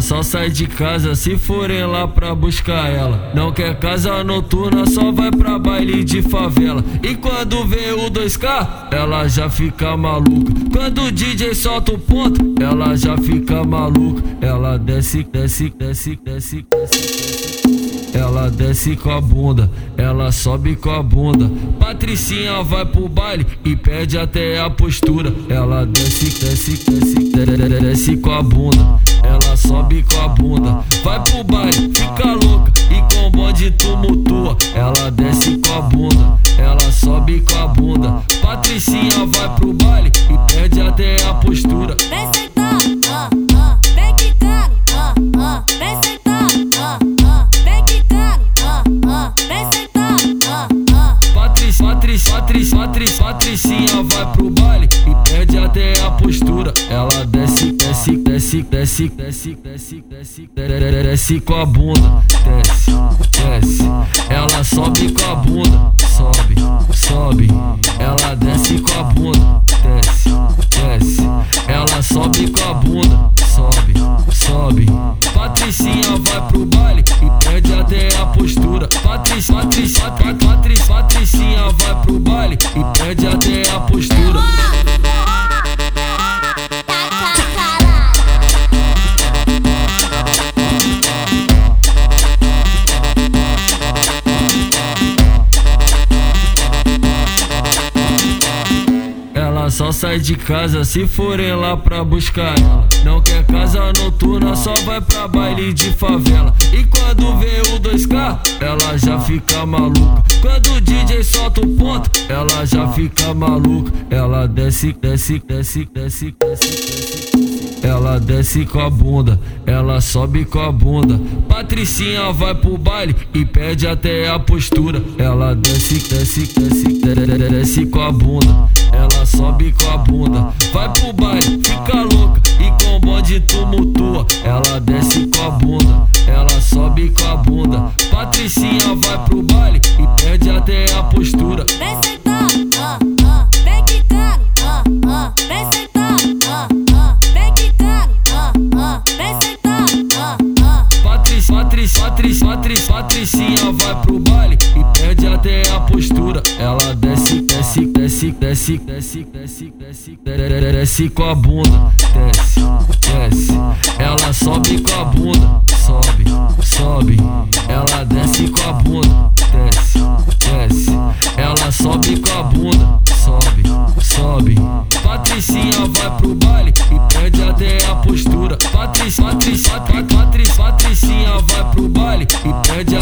só sai de casa se forem lá pra buscar ela. Não quer casa noturna, só vai pra baile de favela. E quando vê o 2K, ela já fica maluca. Quando o DJ solta o ponto, ela já fica maluca. Ela desce, desce, desce, desce, desce. Ela desce com a bunda, ela sobe com a bunda. Patricinha vai pro baile e perde até a postura. Ela desce, desce, desce, desce com a bunda. Ela sobe com a bunda, vai pro baile, fica louca e com bonde tumultua. Ela desce com a bunda, ela sobe com a bunda. Patricinha vai pro baile e perde até a postura. Patric, Patric, Patric, Patric, Patricinha vai pro baile e perde até a postura. Ela desce, desce, desce, desce, desce, desce, desce, desce, desce com a bunda, desce, desce. Só sai de casa se forem lá pra buscar. Não quer casa noturna, só vai pra baile de favela. E quando vê o 2K, ela já fica maluca. Quando o DJ solta o ponto, ela já fica maluca. Ela desce, desce, desce, desce, desce. Ela desce com a bunda, ela sobe com a bunda. Patricinha vai pro baile e perde até a postura. Ela desce, desce, desce, desce, com a bunda. Ela sobe com a bunda, vai pro baile, fica louca e com bonde tumultua. Ela desce com a bunda, só triste, só só vai pro baile e perde até a postura. Ela desce, desce, desce, desce, desce, desce, desce, desce com a bunda, desce, desce. Ela sobe com a bunda, sobe, sobe. Ela desce com a bunda, desce, desce. Ela sobe com a bunda. Patricinha vai pro baile e perde até a postura. Patricinha, Patricinha, Patricinha vai pro baile e perde